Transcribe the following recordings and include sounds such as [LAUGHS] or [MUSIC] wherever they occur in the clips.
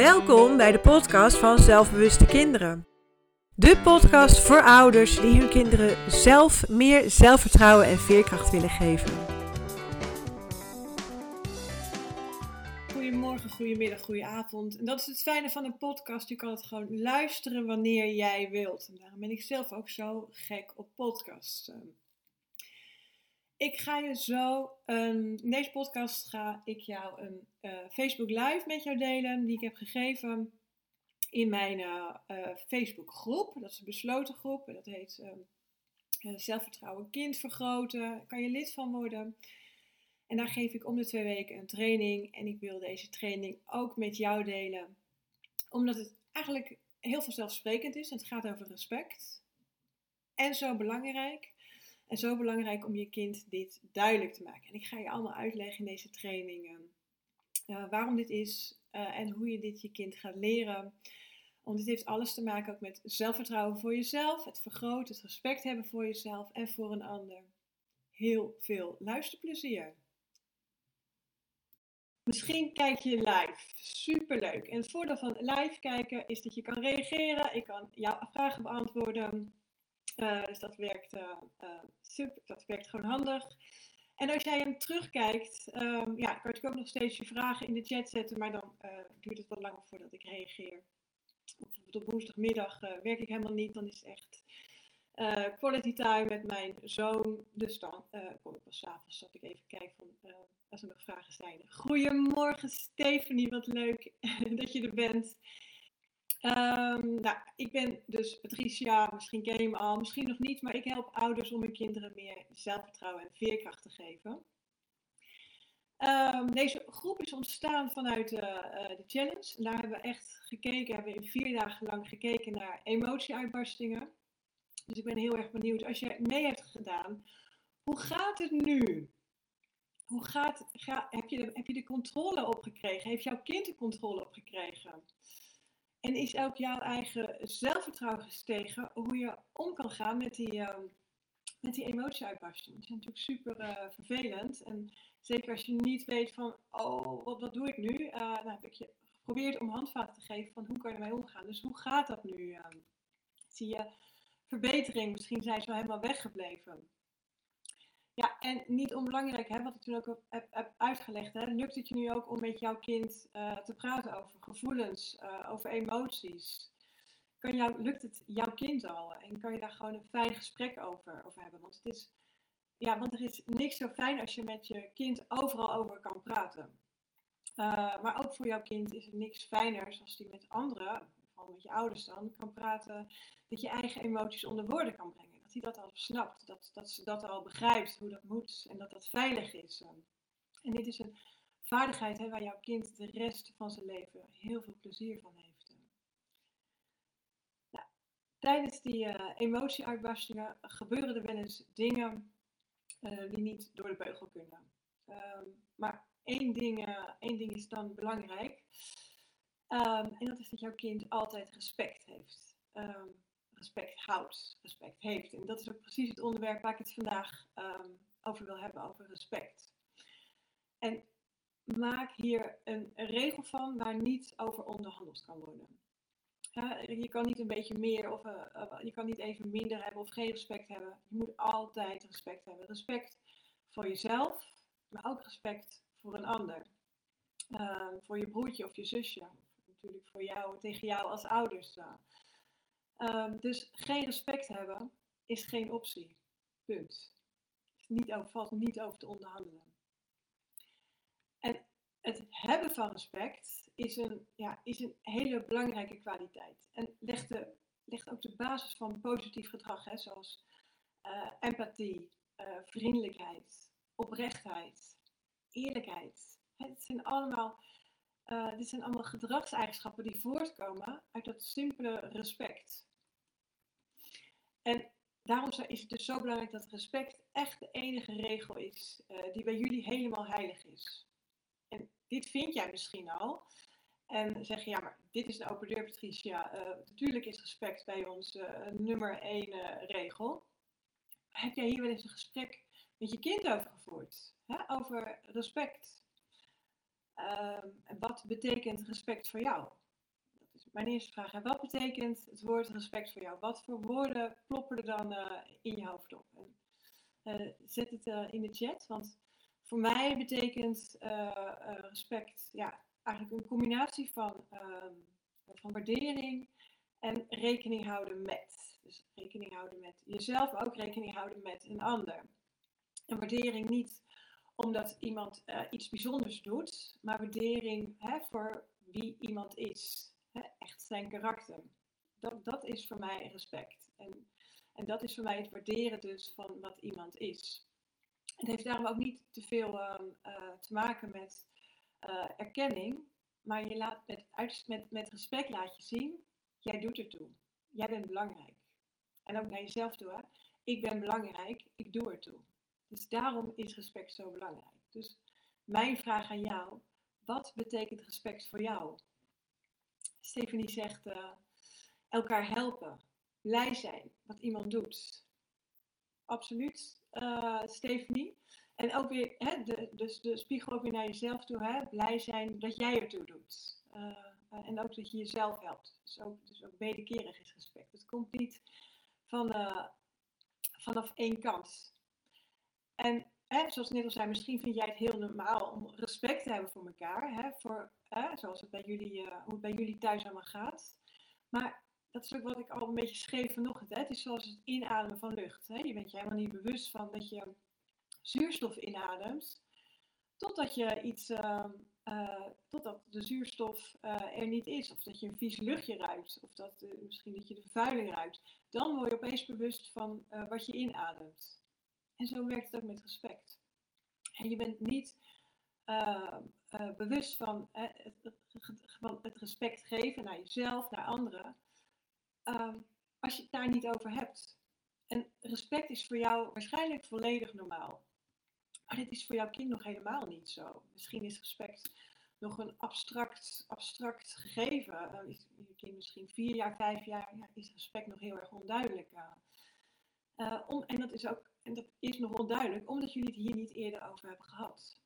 Welkom bij de podcast van Zelfbewuste Kinderen. De podcast voor ouders die hun kinderen zelf meer zelfvertrouwen en veerkracht willen geven. Goedemorgen, goedemiddag, goedenavond. En dat is het fijne van een podcast. Je kan het gewoon luisteren wanneer jij wilt. En daarom ben ik zelf ook zo gek op podcasts. Ik ga je zo, in deze podcast ga ik jou een uh, Facebook Live met jou delen, die ik heb gegeven in mijn uh, uh, Facebook groep. Dat is een besloten groep, dat heet Zelfvertrouwen Kind Vergroten. Kan je lid van worden. En daar geef ik om de twee weken een training. En ik wil deze training ook met jou delen, omdat het eigenlijk heel vanzelfsprekend is. Het gaat over respect. En zo belangrijk en zo belangrijk om je kind dit duidelijk te maken. En ik ga je allemaal uitleggen in deze trainingen uh, waarom dit is uh, en hoe je dit je kind gaat leren. Want dit heeft alles te maken ook met zelfvertrouwen voor jezelf, het vergroten, het respect hebben voor jezelf en voor een ander. Heel veel luisterplezier. Misschien kijk je live. Superleuk. En het voordeel van live kijken is dat je kan reageren. Ik kan jouw vragen beantwoorden. Uh, dus dat werkt uh, uh, super, dat werkt gewoon handig. En als jij hem terugkijkt, um, ja, kan ik ook nog steeds je vragen in de chat zetten, maar dan duurt het wat langer voordat ik reageer. Bijvoorbeeld op woensdagmiddag werk ik helemaal niet, dan is het echt quality time met mijn zoon. Dus dan kom ik pas s'avonds, dat ik even kijken van, als er nog vragen zijn. Goedemorgen Stephanie, wat leuk [LAUGHS] dat je er bent. Um, nou, ik ben dus Patricia, misschien ken je me al, misschien nog niet, maar ik help ouders om hun kinderen meer zelfvertrouwen en veerkracht te geven. Um, deze groep is ontstaan vanuit uh, uh, de challenge. En daar hebben we echt gekeken, hebben we in vier dagen lang gekeken naar emotieuitbarstingen. Dus ik ben heel erg benieuwd, als je mee hebt gedaan, hoe gaat het nu? Hoe gaat, ga, heb, je de, heb je de controle opgekregen? Heeft jouw kind de controle opgekregen? En is ook jouw eigen zelfvertrouwen gestegen hoe je om kan gaan met die, uh, met die emotieuitbarstingen. Die zijn natuurlijk super uh, vervelend. En zeker als je niet weet van, oh, wat, wat doe ik nu? Uh, nou heb ik je geprobeerd om handvaten te geven van hoe kan je ermee omgaan. Dus hoe gaat dat nu? Ehm? zie je verbetering? Misschien zijn ze wel helemaal weggebleven. Ja, en niet onbelangrijk, hè, wat ik toen ook heb, uitgelegd, hè, lukt het je nu ook om met jouw kind uh, te praten over gevoelens, uh, over emoties? Kan jou, lukt het jouw kind al en kan je daar gewoon een fijn gesprek over, over hebben? Want, het is, ja, want er is niks zo fijn als je met je kind overal over kan praten. Uh, maar ook voor jouw kind is er niks fijner als die met anderen, vooral met je ouders dan, kan praten, dat je eigen emoties onder woorden kan brengen hij dat al snapt, dat, dat ze dat al begrijpt, hoe dat moet en dat dat veilig is. En dit is een vaardigheid hè, waar jouw kind de rest van zijn leven heel veel plezier van heeft. Nou, tijdens die uh, emotieuitbarstingen gebeuren er wel eens dingen uh, die niet door de beugel kunnen. Um, maar één ding, één ding is dan belangrijk. Um, en dat is dat jouw kind altijd respect heeft. Um, respect houdt, respect heeft. En dat is ook precies het onderwerp waar ik het vandaag um, over wil hebben, over respect. En maak hier een, regel van waar niet over onderhandeld kan worden. je kan niet een beetje meer of uh, je kan niet even minder hebben of geen respect hebben. Je moet altijd respect hebben. Respect voor jezelf, maar ook respect voor een ander. Uh, voor je broertje of je zusje. Natuurlijk voor jou, tegen jou als ouders. Um, dus geen respect hebben is geen optie. Punt. Niet over, valt niet over te onderhandelen. En het hebben van respect is een, ja, is een hele belangrijke kwaliteit. En legt, de, legt ook de basis van positief gedrag, hè, zoals uh, empathie, uh, vriendelijkheid, oprechtheid, eerlijkheid. Het zijn allemaal, uh, dit zijn allemaal gedragseigenschappen die voortkomen uit dat simpele respect. En daarom is het dus zo belangrijk dat respect echt de enige regel is uh, die bij jullie helemaal heilig is. En dit vind jij misschien al. En zeg je, ja, maar dit is de open deur, Patricia. Uh, natuurlijk is respect bij ons uh, nummer één regel. Heb jij hier wel eens een gesprek met je kind over gevoerd? Hè? Over respect. Ehm, wat betekent respect voor jou? Mijn eerste vraag. Wat betekent het woord respect voor jou? Wat voor woorden ploppen er dan in je hoofd op? En, zet het in de chat, want voor mij betekent respect ja, eigenlijk een combinatie van, ehm, van waardering en rekening houden met. Dus rekening houden met jezelf, ook rekening houden met een ander. En waardering niet omdat iemand iets bijzonders doet, maar waardering hè, voor wie iemand is. Echt zijn karakter. Dat, dat is voor mij respect. En, en dat is voor mij het waarderen dus van wat iemand is. Het heeft daarom ook niet te veel uh, uh, te maken met uh, erkenning, maar je laat met, met, met respect laat je zien, jij doet ertoe. Jij bent belangrijk. En ook naar jezelf toe. Hè? Ik ben belangrijk, ik doe ertoe. Dus daarom is respect zo belangrijk. Dus mijn vraag aan jou, wat betekent respect voor jou? Stephanie zegt, uh, elkaar helpen, blij zijn wat iemand doet. Absoluut, uh, Stephanie. En ook weer, hè, de, dus de spiegel ook weer naar jezelf toe, hè? blij zijn dat jij ertoe doet. Uh, en ook dat je jezelf helpt. Dus ook, dus ook wederkerig is respect. Het komt niet van, vanaf één kant. En hè, zoals ik net al zei, misschien vind jij het heel normaal om respect te hebben voor elkaar. Hè, voor, hè, zoals het bij jullie, uh, hoe het bij jullie thuis allemaal gaat. Maar dat is ook wat ik al een beetje schreef vanochtend. Hè. Het is zoals het inademen van lucht. Hè. Je bent je helemaal niet bewust van dat je zuurstof inademt. Totdat je iets, uh, uh, totdat de zuurstof er niet is. Of dat je een vies luchtje ruikt. Of dat, misschien dat je de vervuiling ruikt. Dan word je opeens bewust van wat je inademt. En zo werkt het ook met respect. En je bent niet bewust van het, van het respect geven naar jezelf, naar anderen. Ehm, als je het daar niet over hebt. En respect is voor jou waarschijnlijk volledig normaal. Maar dit is voor jouw kind nog helemaal niet zo. Misschien is respect nog een abstract, abstract gegeven. Dan is je kind misschien vier jaar, vijf jaar, ja, is respect nog heel erg onduidelijk. Uh, om, en, dat is ook, en dat is nog onduidelijk omdat jullie het hier niet eerder over hebben gehad.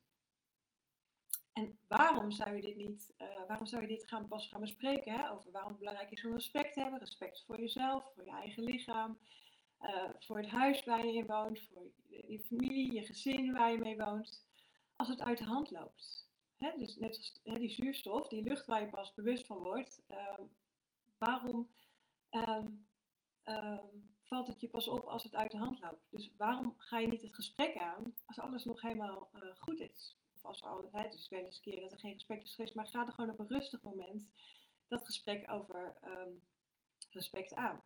En waarom zou je dit niet, uh, waarom zou je dit gaan, pas gaan bespreken? Hè? Over waarom het belangrijk is om respect te hebben. Respect voor jezelf, voor je eigen lichaam. Uh, voor het huis waar je in woont, voor je familie, je gezin waar je mee woont, als het uit de hand loopt. dus net als die zuurstof, die lucht waar je pas bewust van wordt, uh, waarom um, um, valt het je pas op als het uit de hand loopt? Dus waarom ga je niet het gesprek aan als alles nog helemaal uh, goed is? Of als al, het is wel eens een keer dat er geen gesprek is geweest, maar ga er gewoon op een rustig moment dat gesprek over um, respect aan.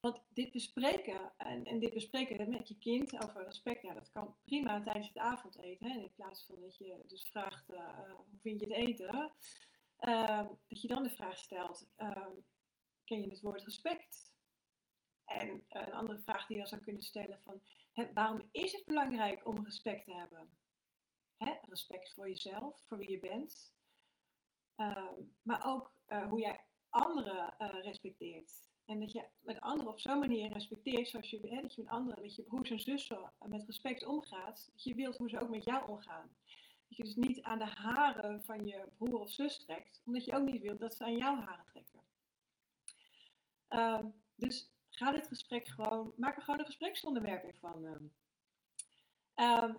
Want dit bespreken en, en, dit bespreken met je kind over respect, ja, dat kan prima tijdens het avondeten. Hè, in plaats van dat je dus vraagt, uh, hoe vind je het eten? Uh, dat je dan de vraag stelt, uh, ken je het woord respect? En een andere vraag die je zou kunnen stellen van, hè, waarom is het belangrijk om respect te hebben? Hè, respect voor jezelf, voor wie je bent. Ehm, maar ook eh, hoe jij anderen respecteert. En dat je met anderen op zo'n manier respecteert, zoals je, hè, dat je met anderen, met je broers en zussen met respect omgaat, dat je wilt hoe ze ook met jou omgaan. Dat je dus niet aan de haren van je broer of zus trekt, omdat je ook niet wilt dat ze aan jouw haren trekken. Um, dus ga dit gesprek gewoon, maak er gewoon een gespreksonderwerp van. Um,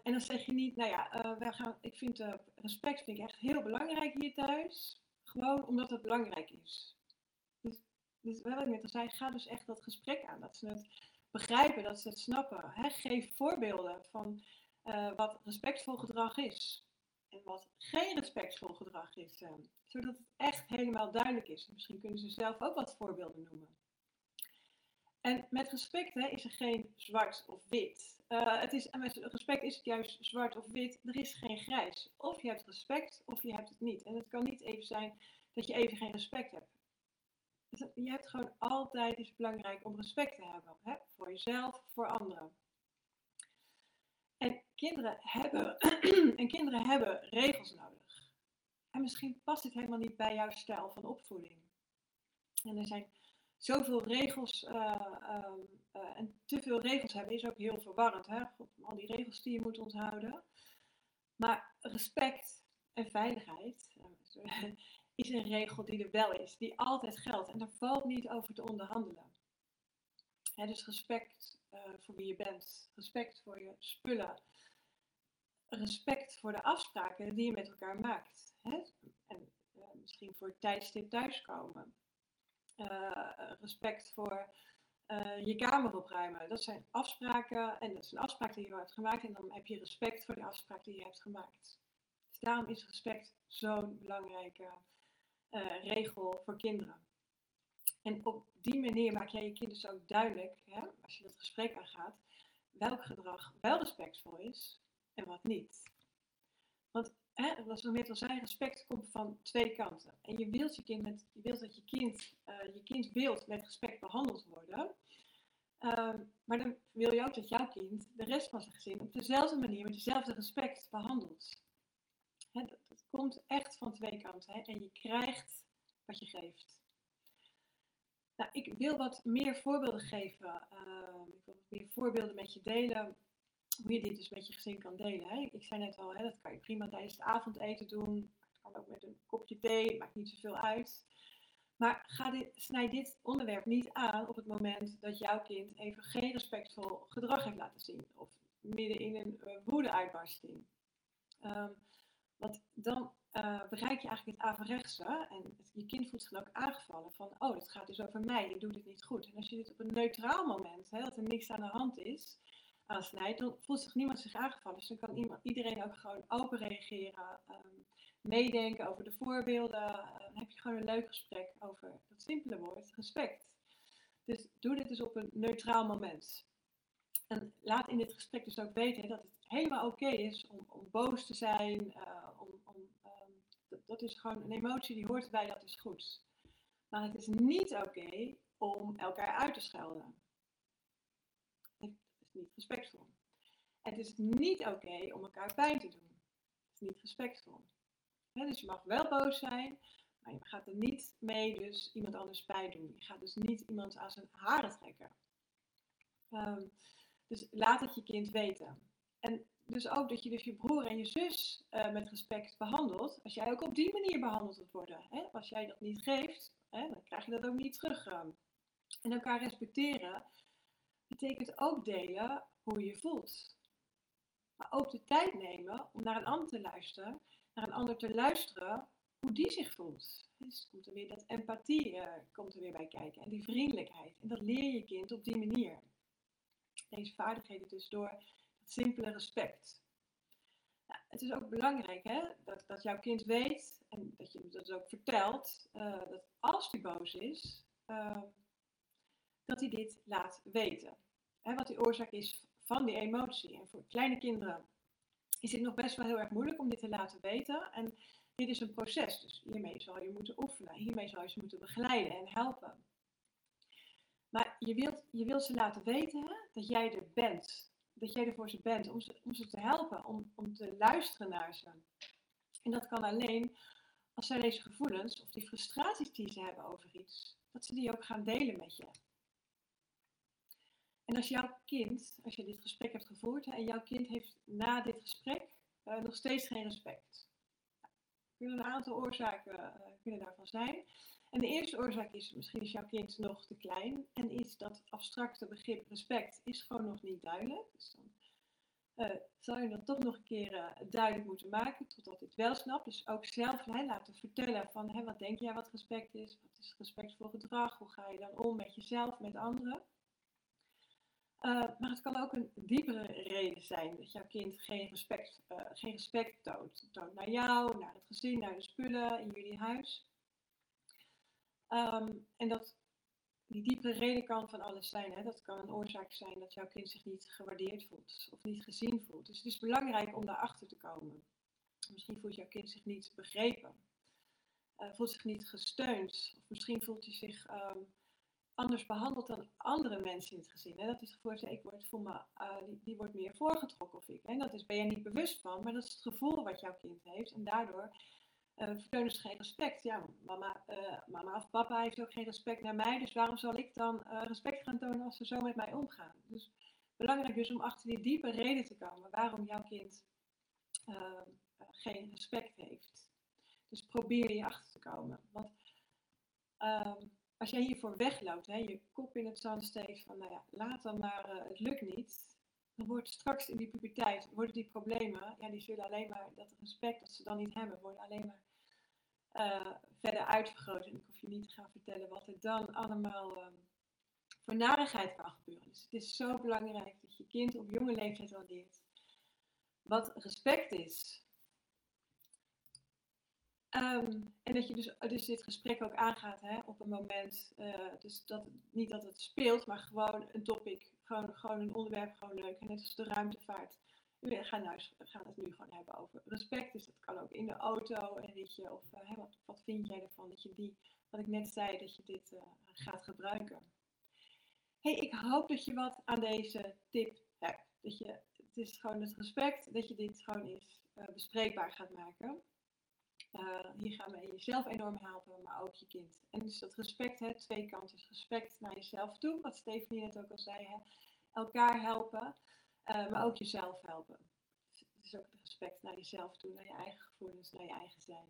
en dan zeg je niet, nou ja, uh, wij gaan, ik vind uh, respect vind ik echt heel belangrijk hier thuis. Gewoon omdat het belangrijk is dus wat ik net al zei, ga dus echt dat gesprek aan. Dat ze het begrijpen, dat ze het snappen. geef voorbeelden van uh, wat respectvol gedrag is. En wat geen respectvol gedrag is. Uh, zodat het echt helemaal duidelijk is. Misschien kunnen ze zelf ook wat voorbeelden noemen. En met respect hè, is er geen zwart of wit. Uh, het is, met respect is het juist zwart of wit. Er is geen grijs. Of je hebt respect of je hebt het niet. En het kan niet even zijn dat je even geen respect hebt. Dus je hebt gewoon altijd, is belangrijk om respect te hebben. Hè? Voor jezelf, voor anderen. En kinderen hebben, [CLEARS THROAT] en kinderen hebben regels nodig. En misschien past dit helemaal niet bij jouw stijl van opvoeding. En er zijn zoveel regels. Uh, uh, en te veel regels hebben is ook heel verwarrend. Hè? al die regels die je moet onthouden. Maar respect en veiligheid [LAUGHS] is een regel die er wel is, die altijd geldt. En daar valt niet over te onderhandelen. dus respect voor wie je bent, respect voor je spullen, respect voor de afspraken die je met elkaar maakt. En misschien voor tijdstip thuiskomen. Uh, respect voor je kamer opruimen. Dat zijn afspraken en dat is een afspraak die je hebt gemaakt en dan heb je respect voor de afspraak die je hebt gemaakt. Dus daarom is respect zo'n belangrijke regel voor kinderen. En op die manier maak jij je kind dus ook duidelijk, hè, als je dat gesprek aangaat, welk gedrag wel respectvol is en wat niet. Want, hè, zoals we net al zei, respect komt van twee kanten. En je wilt, je kind met, je wilt dat je kind, uh, je kind met respect behandeld worden. Uh, maar dan wil je ook dat jouw kind de rest van zijn gezin op dezelfde manier, met dezelfde respect behandelt. Hè, dat, komt echt van twee kanten. Hè, en je krijgt wat je geeft. Nou, ik wil wat meer voorbeelden geven. Uh, ik wil wat meer voorbeelden met je delen. Hoe je dit dus met je gezin kan delen. Hè. Ik zei net al, hè, dat kan je prima tijdens het avondeten doen. Het kan ook met een kopje thee, maakt niet zoveel uit. Maar ga dit, snijd dit onderwerp niet aan op het moment dat jouw kind even geen respectvol gedrag heeft laten zien. Of midden in een uh, woede-uitbarsting. Um, want dan uh, bereik je eigenlijk het averechtse. En je kind voelt zich ook aangevallen van, oh, het gaat dus over mij, ik doe dit niet goed. En als je dit op een neutraal moment, hè, dat er niks aan de hand is, aansnijdt, dan voelt zich niemand zich aangevallen. Dus dan kan iemand, iedereen ook gewoon open reageren, um, meedenken over de voorbeelden. Dan heb je gewoon een leuk gesprek over dat simpele woord, respect. Dus doe dit dus op een neutraal moment. En laat in dit gesprek dus ook weten dat het helemaal oké is om, om, boos te zijn. Uh, om, om, um, dat, is gewoon een emotie die hoort erbij, dat is goed. Maar het is niet oké om elkaar uit te schelden. Respectvol. Het is niet oké om elkaar pijn te doen. Het is niet respectvol. dus je mag wel boos zijn, maar je gaat er niet mee dus iemand anders pijn doen. Je gaat dus niet iemand aan zijn haren trekken. Um, dus laat het je kind weten. En dus ook dat je dus je broer en je zus uh, met respect behandelt. Als jij ook op die manier behandeld wilt worden. Hè? Als jij dat niet geeft, hè, dan krijg je dat ook niet terug. En elkaar respecteren betekent ook delen hoe je voelt. Maar ook de tijd nemen om naar een ander te luisteren. Naar een ander te luisteren hoe die zich voelt. Dus komt er weer dat empathie uh, komt er weer bij kijken. En die vriendelijkheid. En dat leer je kind op die manier. Deze vaardigheden dus door simpele respect. Nou, het is ook belangrijk hè, dat, dat jouw kind weet en dat je dat ook vertelt, uh, dat als hij boos is, uh, dat hij dit laat weten. Wat de oorzaak is van die emotie. En voor kleine kinderen is het nog best wel heel erg moeilijk om dit te laten weten. En dit is een proces, dus hiermee zal je moeten oefenen, hiermee zal je ze moeten begeleiden en helpen. Maar je wilt, je wilt ze laten weten dat jij er bent dat jij er voor ze bent, om ze, om ze te helpen, om, om te luisteren naar ze. En dat kan alleen als zij deze gevoelens of die frustraties die ze hebben over iets, dat ze die ook gaan delen met je. En als jouw kind, als je dit gesprek hebt gevoerd en jouw kind heeft na dit gesprek uh, nog steeds geen respect. Er kunnen een aantal oorzaken uh, kunnen daarvan zijn. En de eerste oorzaak is, misschien is jouw kind nog te klein en is dat abstracte begrip respect is gewoon nog niet duidelijk. Dus dan zal je dat toch nog een keer duidelijk moeten maken, totdat het wel snapt. Dus ook zelf laten vertellen van wat denk jij wat respect is, wat is respectvol gedrag, hoe ga je dan om met jezelf, met anderen. Uh, maar het kan ook een diepere reden zijn dat jouw kind geen respect, geen respect toont. Toont naar jou, naar het gezin, naar de spullen in jullie huis. Um, en dat die diepere reden kan van alles zijn. Hè? Dat kan een oorzaak zijn dat jouw kind zich niet gewaardeerd voelt of niet gezien voelt. Dus het is belangrijk om daarachter te komen. Misschien voelt jouw kind zich niet begrepen, uh, voelt zich niet gesteund, of misschien voelt hij zich um, anders behandeld dan andere mensen in het gezin. Hè? Dat is het gevoel, ik word, voel uh, die, wordt meer voorgetrokken of ik. Hè? Dat is, ben je niet bewust van, maar dat is het gevoel wat jouw kind heeft. En daardoor uh, vertonen ze geen respect. Ja, mama, uh, mama of papa heeft ook geen respect naar mij, dus waarom zal ik dan uh, respect gaan tonen als ze zo met mij omgaan? Dus belangrijk dus om achter die diepe reden te komen waarom jouw kind geen respect heeft. Dus probeer je achter te komen. Want ehm, als jij hiervoor wegloopt, hè, je kop in het zand steekt van, nou ja, laat dan maar, uh, het lukt niet. Dan wordt straks in die puberteit, worden die problemen, ja, die zullen alleen maar, dat respect dat ze dan niet hebben, worden alleen maar uh, verder uitvergroot. En ik hoef je niet te gaan vertellen wat er dan allemaal um, voor narigheid kan gebeuren. Dus het is zo belangrijk dat je kind op jonge leeftijd al leert wat respect is. Ehm, en dat je dus, dus dit gesprek ook aangaat hè, op een moment, uh, dus dat, niet dat het speelt, maar gewoon een topic, gewoon, gewoon een onderwerp, gewoon leuk. En net als de ruimtevaart. We gaan, nou, gaan het nu gewoon hebben over respect. Dus dat kan ook in de auto. En weet of uh, wat, vind jij ervan dat je die, wat ik net zei, dat je dit uh, gaat gebruiken. hey, ik hoop dat je wat aan deze tip hebt. Dat je, het is gewoon het respect dat je dit gewoon eens bespreekbaar gaat maken. Uh, hier gaan we jezelf enorm helpen, maar ook je kind. En dus dat respect, hè, twee kanten. Dus respect naar jezelf toe, wat Stephanie net ook al zei. Hè. Elkaar helpen, uh, maar ook jezelf helpen. Dus ook respect naar jezelf toe, naar je eigen gevoelens, naar je eigen zijn.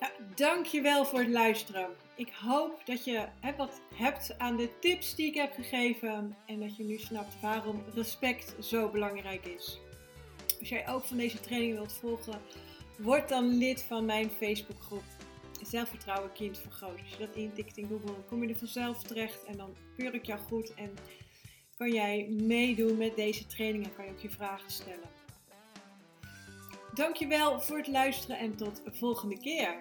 Ja, dankjewel voor het luisteren. Ik hoop dat je wat hebt aan de tips die ik heb gegeven en dat je nu snapt waarom respect zo belangrijk is. Als jij ook van deze training wilt volgen, word dan lid van mijn Facebookgroep. Zelfvertrouwen kind vergroot. Als je dat intikt in Google, dan kom je er vanzelf terecht en dan keur ik jou goed en kan jij meedoen met deze training en kan je ook je vragen stellen. Dankjewel voor het luisteren en tot de volgende keer.